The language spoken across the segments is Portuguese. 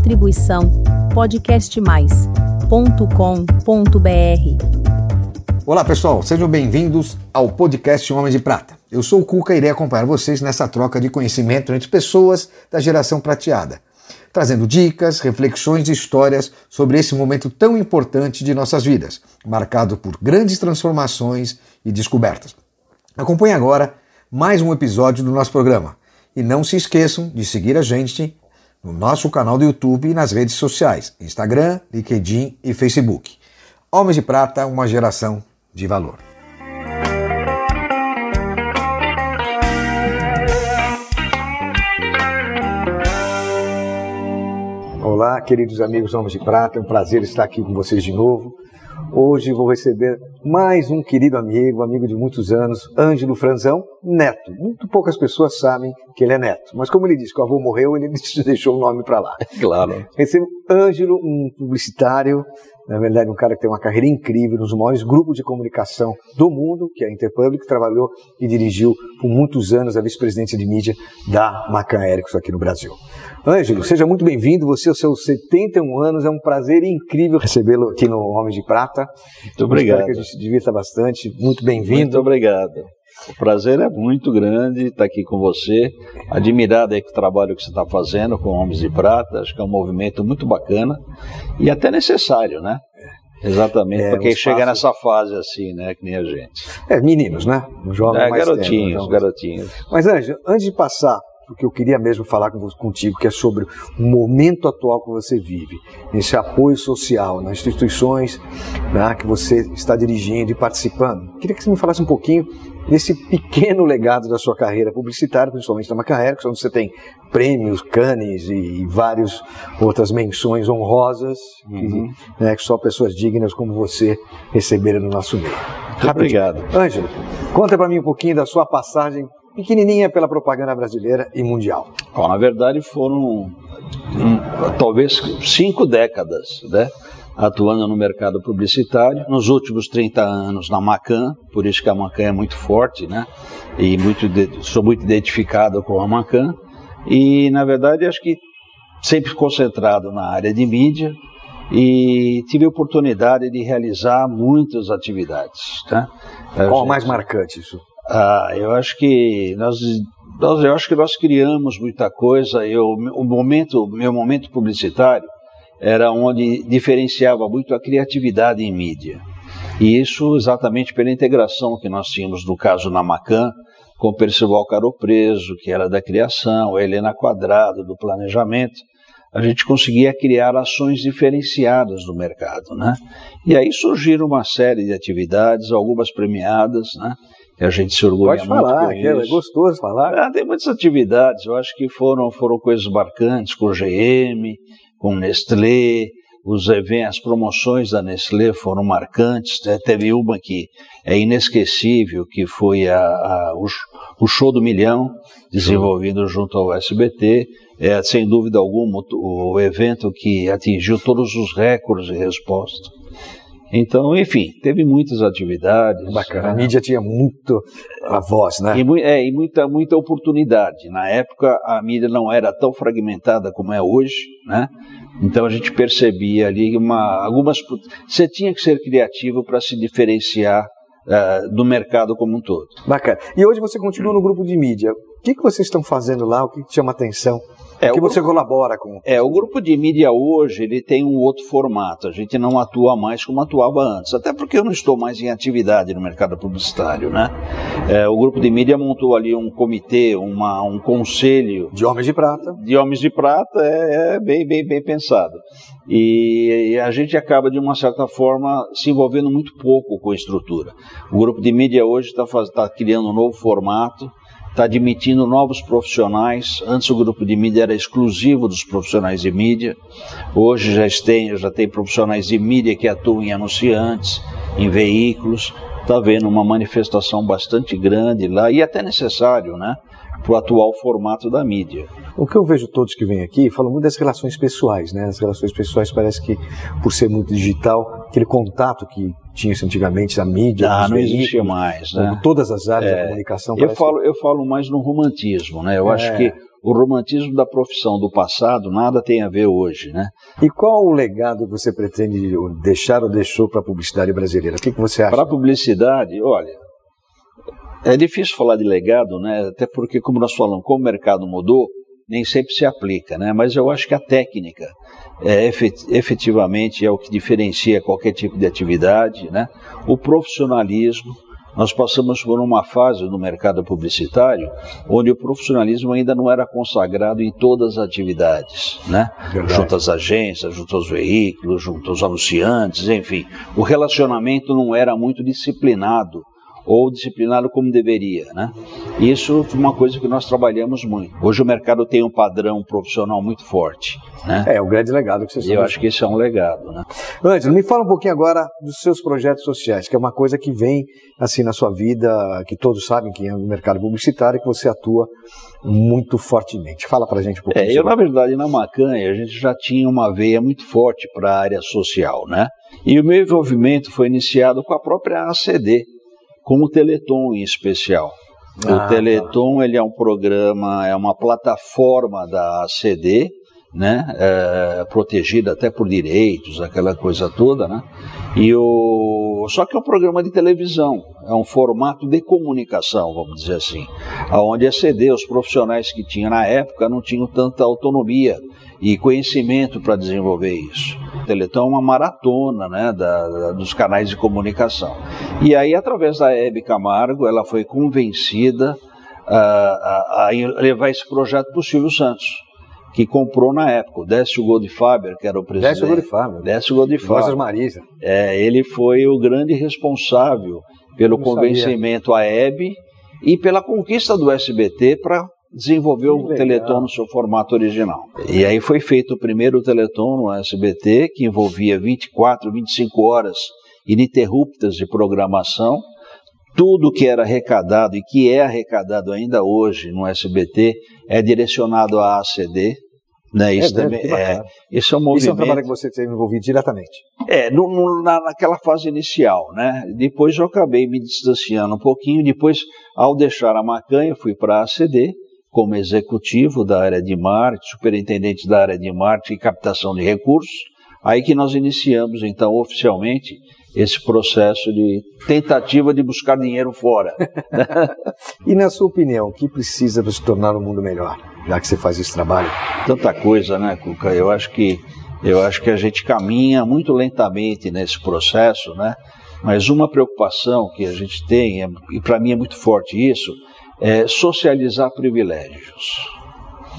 Distribuição podcastmais.com.br. Olá pessoal, sejam bem-vindos ao podcast Homem de Prata. Eu sou o Cuca e irei acompanhar vocês nessa troca de conhecimento entre pessoas da geração prateada, trazendo dicas, reflexões e histórias sobre esse momento tão importante de nossas vidas, marcado por grandes transformações e descobertas. Acompanhe agora mais um episódio do nosso programa. E não se esqueçam de seguir a gente no nosso canal do YouTube e nas redes sociais, Instagram, LinkedIn e Facebook. Homens de Prata, uma geração de valor. Olá, queridos amigos Homens de Prata, é um prazer estar aqui com vocês de novo. Hoje vou receber mais um querido amigo, amigo de muitos anos, Ângelo Franzão, neto. Muito poucas pessoas sabem que ele é neto, mas como ele disse que o avô morreu, ele deixou o nome para lá. Claro. Recebo Ângelo, um publicitário, na verdade um cara que tem uma carreira incrível nos maiores grupos de comunicação do mundo, que é a Interpublic, trabalhou e dirigiu por muitos anos a vice-presidência de mídia da Macan Erickson aqui no Brasil. Ângelo, seja muito bem-vindo, você aos seus 71 anos, é um prazer incrível recebê-lo aqui no Homem de Prata. Muito obrigado. Espero que a gente se divirta bastante, muito bem-vindo. Muito obrigado. O prazer é muito grande estar aqui com você, admirado aí com o trabalho que você está fazendo com Homens de Prata, acho que é um movimento muito bacana e até necessário, né? Exatamente, É, porque um espaço- chega nessa fase assim, né, que nem a gente. É, meninos, né? Um jovem É, mais garotinhos, tempo, garotinhos. Mas, Ângelo, antes de passar o que eu queria mesmo falar contigo, que é sobre o momento atual que você vive, esse apoio social nas instituições né, que você está dirigindo e participando, queria que você me falasse um pouquinho desse pequeno legado da sua carreira publicitária, principalmente na Macaé, onde você tem prêmios, canes e, várias outras menções honrosas Uhum. que, né, que só pessoas dignas como você receberam no nosso meio. Obrigado. Ângelo, conta para mim um pouquinho da sua passagem pequenininha pela propaganda brasileira e mundial. Bom, na verdade foram hum, talvez cinco décadas, né? Atuando no mercado publicitário, nos últimos 30 anos na Macan, por isso que a Macan é muito forte, né? E muito de- sou muito identificado com a Macan. E na verdade acho que sempre concentrado na área de mídia e tive a oportunidade de realizar muitas atividades? A Qual gente- mais marcante isso? ah, eu acho que nós, nós- eu acho que nós criamos muita coisa. Eu, o momento, meu momento publicitário era onde diferenciava muito a criatividade em mídia. E isso exatamente pela integração que nós tínhamos no caso na Macan com o Percival Caro Preso, que era da criação, a Helena Quadrado do planejamento. A gente conseguia criar ações diferenciadas no mercado, né? E aí surgiram uma série de atividades, algumas premiadas, né? E a gente se orgulha Pode muito falar, que é gostoso falar. Ah, tem muitas atividades, eu acho que foram, foram coisas marcantes com o GM, com Nestlé, os eventos, as promoções da Nestlé foram marcantes, teve uma que é inesquecível, que foi a, a- o, o Show do Milhão, desenvolvido junto ao SBT, é, sem dúvida alguma o, o evento que atingiu todos os recordes de resposta. Então, enfim, teve muitas atividades. Bacana. né? A mídia tinha muito a voz, né? E, é, e muita, muita oportunidade. Na época, a mídia não era tão fragmentada como é hoje, né? Então a gente percebia ali uma, algumas. Você tinha que ser criativo para se diferenciar eh, do mercado como um todo. Bacana. E hoje você continua no grupo de mídia. O que, que vocês estão fazendo lá? O que, que chama atenção? É, o que você colabora com? É, o grupo de mídia hoje ele tem um outro formato. A gente não atua mais como atuava antes, até porque eu não estou mais em atividade no mercado publicitário, né? É, o grupo de mídia montou ali um comitê, uma, um conselho De Homens de Prata. de Homens de Prata é, é bem, bem, bem pensado. E, e a gente acaba, de uma certa forma, se envolvendo muito pouco com a estrutura. O grupo de mídia hoje está tá criando um novo formato, está admitindo novos profissionais. Antes o grupo de mídia era exclusivo dos profissionais de mídia. Hoje já tem, já tem profissionais de mídia que atuam em anunciantes, em veículos. Está havendo uma manifestação bastante grande lá e até necessário, né? Para o atual formato da mídia. O que eu vejo todos que vêm aqui falam muito das relações pessoais, né? As relações pessoais parece que, por ser muito digital, aquele contato que tinha-se antigamente da mídia, Ah, não existe veículos, mais, né? todas as áreas da É, comunicação. Eu falo, eu falo mais no romantismo, né? Eu É. acho que o romantismo da profissão do passado nada tem a ver hoje, né? E qual o legado que você pretende deixar ou deixou para a publicidade brasileira? O que, que você acha? Para a publicidade, olha, é difícil falar de legado, né? Até porque, como nós falamos, como o mercado mudou, nem sempre se aplica, né? Mas eu acho que a técnica é, efetivamente é o que diferencia qualquer tipo de atividade, né? O profissionalismo, nós passamos por uma fase no mercado publicitário onde o profissionalismo ainda não era consagrado em todas as atividades, né? Junto às agências, junto aos veículos, junto aos anunciantes, enfim. O relacionamento não era muito disciplinado ou disciplinado como deveria, né? Isso foi uma coisa que nós trabalhamos muito. Hoje o mercado tem um padrão profissional muito forte, né? É, o grande legado que vocês Eu acho que esse é um legado, né? Ângelo, me fala um pouquinho agora dos seus projetos sociais, que é uma coisa que vem assim na sua vida, que todos sabem que é no mercado publicitário que você atua muito fortemente. Fala pra gente um pouquinho. É, eu na verdade na Macanha a gente já tinha uma veia muito forte para a área social, né? E o meu envolvimento foi iniciado com a própria ACD, com o Teleton em especial. Ah, o tá. Teleton tá. ele é um programa, é uma plataforma da ACD, né, é, protegida até por direitos, aquela coisa toda, né? E o só que é um programa de televisão, é um formato de comunicação, vamos dizer assim, aonde a CD, os profissionais que tinha na época não tinham tanta autonomia e conhecimento para desenvolver isso. Teleton é uma maratona né, da, da, dos canais de comunicação. E aí, através da Hebe Camargo, ela foi convencida a, a, a levar esse projeto para o Silvio Santos que comprou na época, o Décio Goldfaber, que era o presidente. Décio Goldfaber. Décio Goldfaber. Marisa. É, ele foi o grande responsável pelo Não convencimento sabia. à EB e pela conquista do SBT para desenvolver o Teleton no seu formato original. E aí foi feito o primeiro Teleton no SBT, que envolvia 24, 25 horas ininterruptas de programação. Tudo que era arrecadado e que é arrecadado ainda hoje no SBT é direcionado à ACD, né, isso é, também é, isso é um movimento. Isso é um trabalho que você tem envolvido diretamente. É, no, no, na, naquela fase inicial, né? Depois eu acabei me distanciando um pouquinho. Depois, ao deixar a Macanha, fui para a ACD como executivo da área de marketing, superintendente da área de marketing e captação de recursos. Aí que nós iniciamos, então, oficialmente, esse processo de tentativa de buscar dinheiro fora. e na sua opinião, o que precisa para se tornar um mundo melhor, já que você faz esse trabalho? Tanta coisa, né, Cuca? Eu acho que eu acho que a gente caminha muito lentamente nesse processo, né? Mas uma preocupação que a gente tem, e para mim é muito forte isso, é socializar privilégios.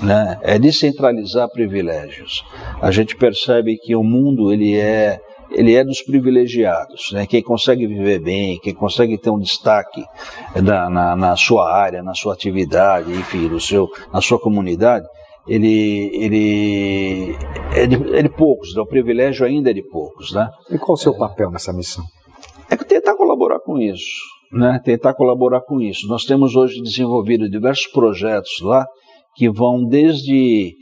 Né? É descentralizar privilégios. A gente percebe que o mundo ele é ele é dos privilegiados, né? Quem consegue viver bem, quem consegue ter um destaque na, na, na sua área, na sua atividade, enfim, no seu, na sua comunidade, ele, ele é, de, é de poucos, né? o privilégio ainda é de poucos, né? E qual o seu papel nessa missão? É tentar colaborar com isso né, tentar colaborar com isso. Nós temos hoje desenvolvido diversos projetos lá que vão desde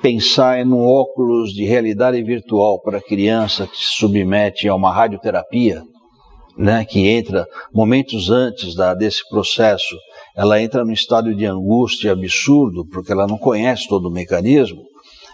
pensar no óculos de realidade virtual para a criança que se submete a uma radioterapia, né, que entra momentos antes da, desse processo, ela entra num estado de angústia absurdo, porque ela não conhece todo o mecanismo,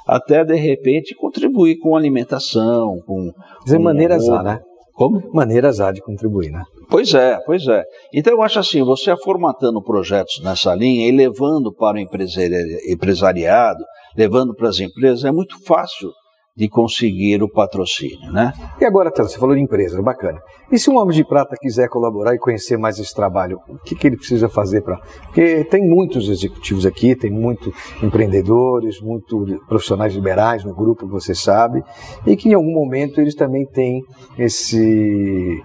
até de repente contribuir com alimentação, com. Dizer maneiras A, né? Como? Maneiras há de contribuir, né? Pois é, pois é. Então eu acho assim, você formatando projetos nessa linha e levando para o empresariado, levando para as empresas, é muito fácil de conseguir o patrocínio, né? E agora, você falou de empresa, bacana. E se um homem de prata quiser colaborar e conhecer mais esse trabalho, o que, que ele precisa fazer para? Porque tem muitos executivos aqui, tem muitos empreendedores, muitos profissionais liberais no grupo, você sabe, e que em algum momento eles também têm esse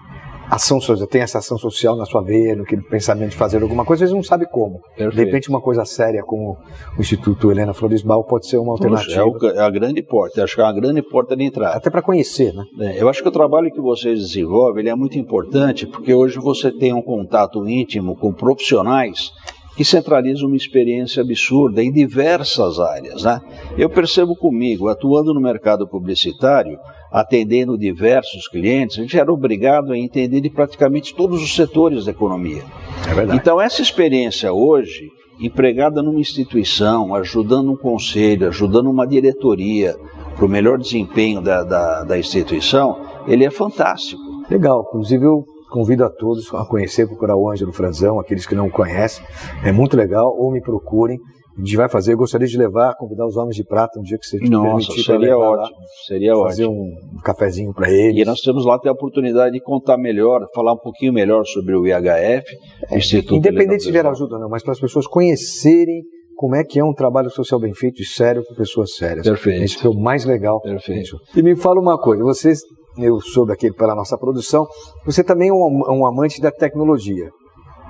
ação social, tem essa ação social na sua veia, no pensamento de fazer alguma coisa, às vezes não sabe como. Perfeito. De repente, uma coisa séria como o Instituto Helena Floresbal pode ser uma alternativa. Puxa, é, é, a grande porta, acho que é uma grande porta de entrada. Até para conhecer, né? É, eu acho que o trabalho que vocês desenvolvem é muito importante, porque hoje você tem um contato íntimo com profissionais que centralizam uma experiência absurda em diversas áreas. Né? Eu percebo comigo, atuando no mercado publicitário, atendendo diversos clientes, a gente era obrigado a entender de praticamente todos os setores da economia. É verdade. Então, essa experiência hoje, empregada numa instituição, ajudando um conselho, ajudando uma diretoria para o melhor desempenho da, da, da instituição, ele é fantástico. Legal, inclusive eu convido a todos a conhecer, procurar o Ângelo Franzão, aqueles que não conhecem, é muito legal, ou me procurem, a gente vai fazer. Eu gostaria de levar, convidar os homens de prata um dia que você Nossa, permitir seria ótimo. Lá, seria fazer ótimo. um cafezinho para eles. E nós temos lá até a oportunidade de contar melhor, falar um pouquinho melhor sobre o IHF, é, Instituto Independente se vier ajuda ou não, mas para as pessoas conhecerem como é que é um trabalho social bem feito e sério com pessoas sérias. Perfeito. Isso que é o mais legal. Perfeito. E me fala uma coisa, você, eu soube aqui pela nossa produção, você também é um, um amante da tecnologia.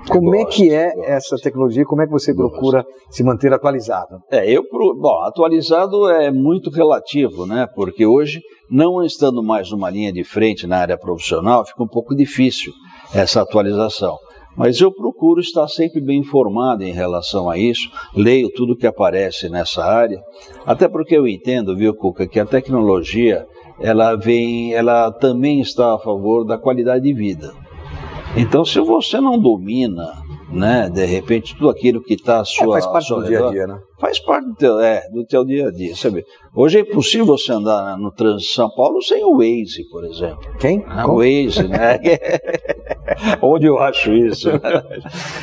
Como gosto, é que é gosto. essa tecnologia? Como é que você gosto. procura se manter atualizado? É, eu, bom, atualizado é muito relativo, né? Porque hoje, não estando mais numa linha de frente na área profissional, fica um pouco difícil essa atualização. Mas eu procuro estar sempre bem informado em relação a isso, leio tudo que aparece nessa área, até porque eu entendo, viu, Cuca, que a tecnologia ela vem, ela também está a favor da qualidade de vida. Então, se você não domina, né, de repente, tudo aquilo que está à sua... É, faz parte do dia a dia, né? Faz parte do teu, é, do teu dia a dia, sabe? Hoje é impossível você andar no trânsito de São Paulo sem o Waze, por exemplo. Quem? Ah, o Waze, né? Onde eu acho isso?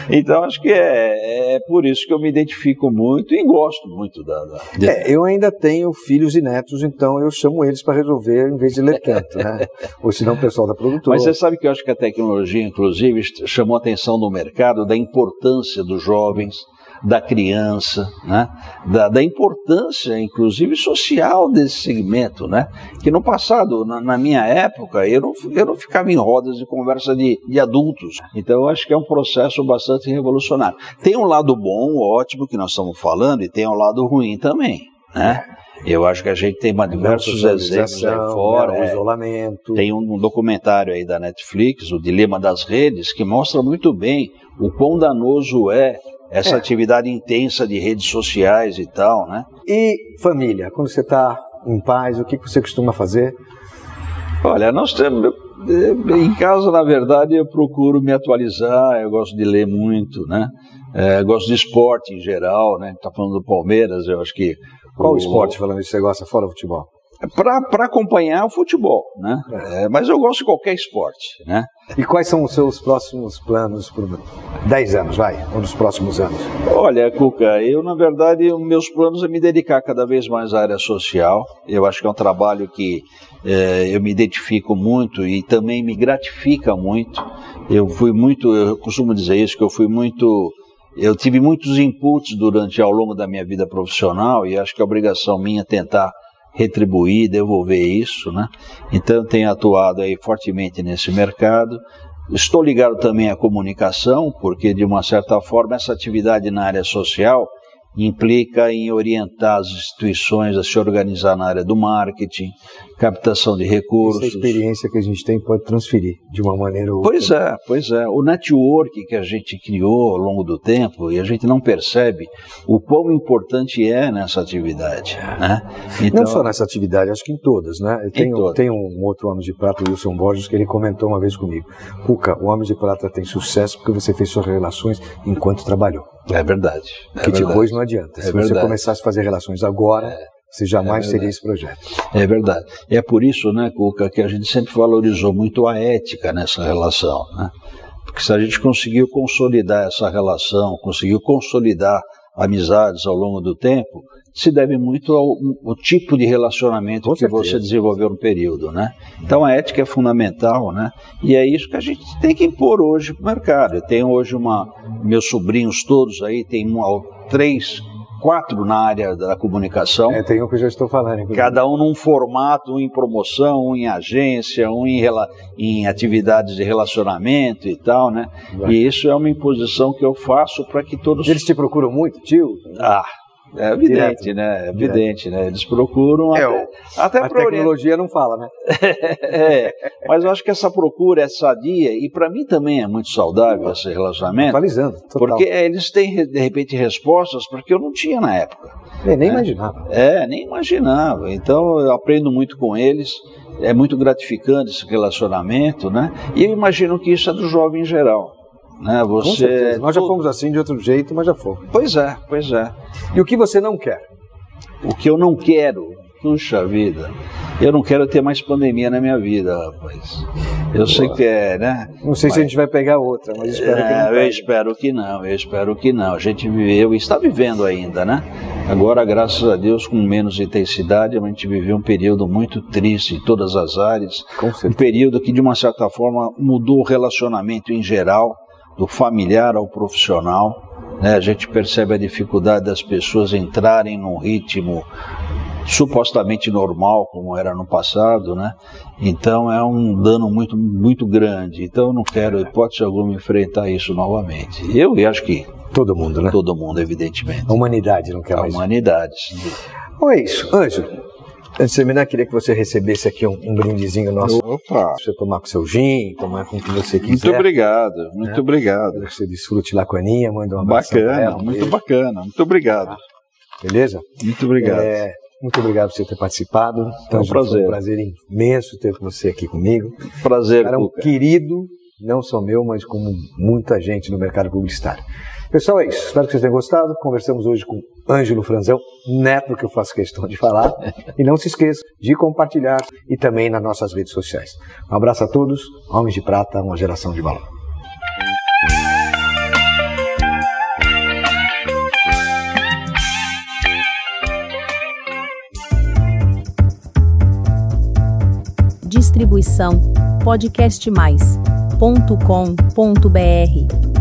então, acho que é, é por isso que eu me identifico muito e gosto muito da... da... É, eu ainda tenho filhos e netos, então eu chamo eles para resolver em vez de ler tanto, né? Ou senão o pessoal da produtora. Mas você sabe que eu acho que a tecnologia, inclusive, chamou a atenção do mercado da importância dos jovens da criança, né? da, da, importância, inclusive, social desse segmento. Né? Que no passado, na, na, minha época, eu não, eu não ficava em rodas de conversa de, de adultos. Então, eu acho que é um processo bastante revolucionário. Tem um lado bom, ótimo, que nós estamos falando, e tem um lado ruim também. Né? Eu acho que a gente tem diversos exemplos aí fora. Né, o é, isolamento. Tem um, documentário aí da Netflix, O Dilema das Redes, que mostra muito bem o quão danoso é essa é. atividade intensa de redes sociais e tal, né? E família, quando você está em paz, o que você costuma fazer? Olha, nós temos em casa, na verdade, eu procuro me atualizar. Eu gosto de ler muito, né? É, gosto de esporte em geral, né? Tá falando do Palmeiras, eu acho que qual o... esporte, falando isso, você gosta fora do futebol? para acompanhar o futebol, né? É, mas eu gosto de qualquer esporte, né? E quais são os seus próximos planos por 10 anos, vai, ou nos próximos anos? Olha, Cuca, eu na verdade, os meus planos é me dedicar cada vez mais à área social. Eu acho que é um trabalho que é, eu me identifico muito e também me gratifica muito. Eu fui muito, eu costumo dizer isso, que eu fui muito eu tive muitos inputs durante ao longo da minha vida profissional e acho que é obrigação minha tentar retribuir, devolver isso, né? Então tenho atuado aí fortemente nesse mercado. Estou ligado também à comunicação, porque de uma certa forma essa atividade na área social implica em orientar as instituições a se organizar na área do marketing, captação de recursos. Essa experiência que a gente tem pode transferir de uma maneira ou outra. Pois é, pois é. O network que a gente criou ao longo do tempo e a gente não percebe o quão importante é nessa atividade. Né? Então, não só nessa atividade, acho que em todas. Né? Tem, tem um outro Homem de Prata, o Wilson Borges, que ele comentou uma vez comigo. Cuca, o Homem de Prata tem sucesso porque você fez suas relações enquanto trabalhou. É verdade. É que verdade. depois não adianta. É Se verdade. você começasse a fazer relações agora, é. Você jamais é teria esse projeto. É verdade. É por isso, né, Cuca, que a gente sempre valorizou muito a ética nessa relação. Né? Porque se a gente conseguiu consolidar essa relação, conseguiu consolidar amizades ao longo do tempo, se deve muito ao, ao tipo de relacionamento Com que certeza. você desenvolveu no período, né? Então a ética é fundamental, né? E é isso que a gente tem que impor hoje para o mercado. Eu tenho hoje uma, meus sobrinhos todos aí, tem um, três, quatro na área da comunicação. É, tem um que eu já estou falando. Inclusive. Cada um num formato, um em promoção, um em agência, um em, em atividades de relacionamento e tal, né? Vai. E isso é uma imposição que eu faço para que todos... Eles te procuram muito, tio? Ah, é evidente, Direto. né? É evidente, né? Eles procuram é, até, até a tecnologia não fala, né? é, mas eu acho que essa procura é sadia e para mim também é muito saudável esse relacionamento. Atualizando, total. Porque eles têm de repente respostas porque eu não tinha na época. É, nem né? imaginava. É, nem imaginava. Então eu aprendo muito com eles. É muito gratificante esse relacionamento, né? E eu imagino que isso é do jovem em geral. Né? Você. Nós já fomos assim de outro jeito, mas já fomos. Pois é, pois é. E o que você não quer? O que eu não quero, puxa vida, eu não quero ter mais pandemia na minha vida, rapaz. Eu Boa. sei que é, né? Não sei mas, se a gente vai pegar outra, mas espero é, que não. Eu espero que não, eu espero que não. A gente viveu e está vivendo ainda, né? Agora, graças a Deus, com menos intensidade, a gente viveu um período muito triste em todas as áreas. Um período que, de uma certa forma, mudou o relacionamento em geral, do familiar ao profissional. Né? A gente percebe a dificuldade das pessoas entrarem num ritmo supostamente normal, como era no passado, né? Então é um dano muito, muito grande. Então eu não quero, hipótese alguma, enfrentar isso novamente. Eu e acho que. Todo mundo, né? Todo mundo, evidentemente. A humanidade não quer a mais. A humanidade. Bom, é isso. Anjo, Antes de terminar, queria que você recebesse aqui um, um brindezinho nosso. Opa! Você tomar com seu gin, tomar com o que você quiser. Muito obrigado, muito né? obrigado. Que você desfrute lá com a Aninha, manda um abraço. Bacana, ela, muito beijo. bacana, muito obrigado. Beleza? Muito obrigado. É, muito obrigado por você ter participado. Então, é um prazer. Foi um prazer imenso ter você aqui comigo. Prazer, Cara, um querido, não só meu, mas como muita gente no mercado publicitário. Pessoal, é isso. Espero que vocês tenham gostado. Conversamos hoje com Ângelo Franzão, neto que eu faço questão de falar. E não se esqueça de compartilhar e também nas nossas redes sociais. Um abraço a todos. Homens de Prata, uma geração de valor. Distribuição podcastmais.com.br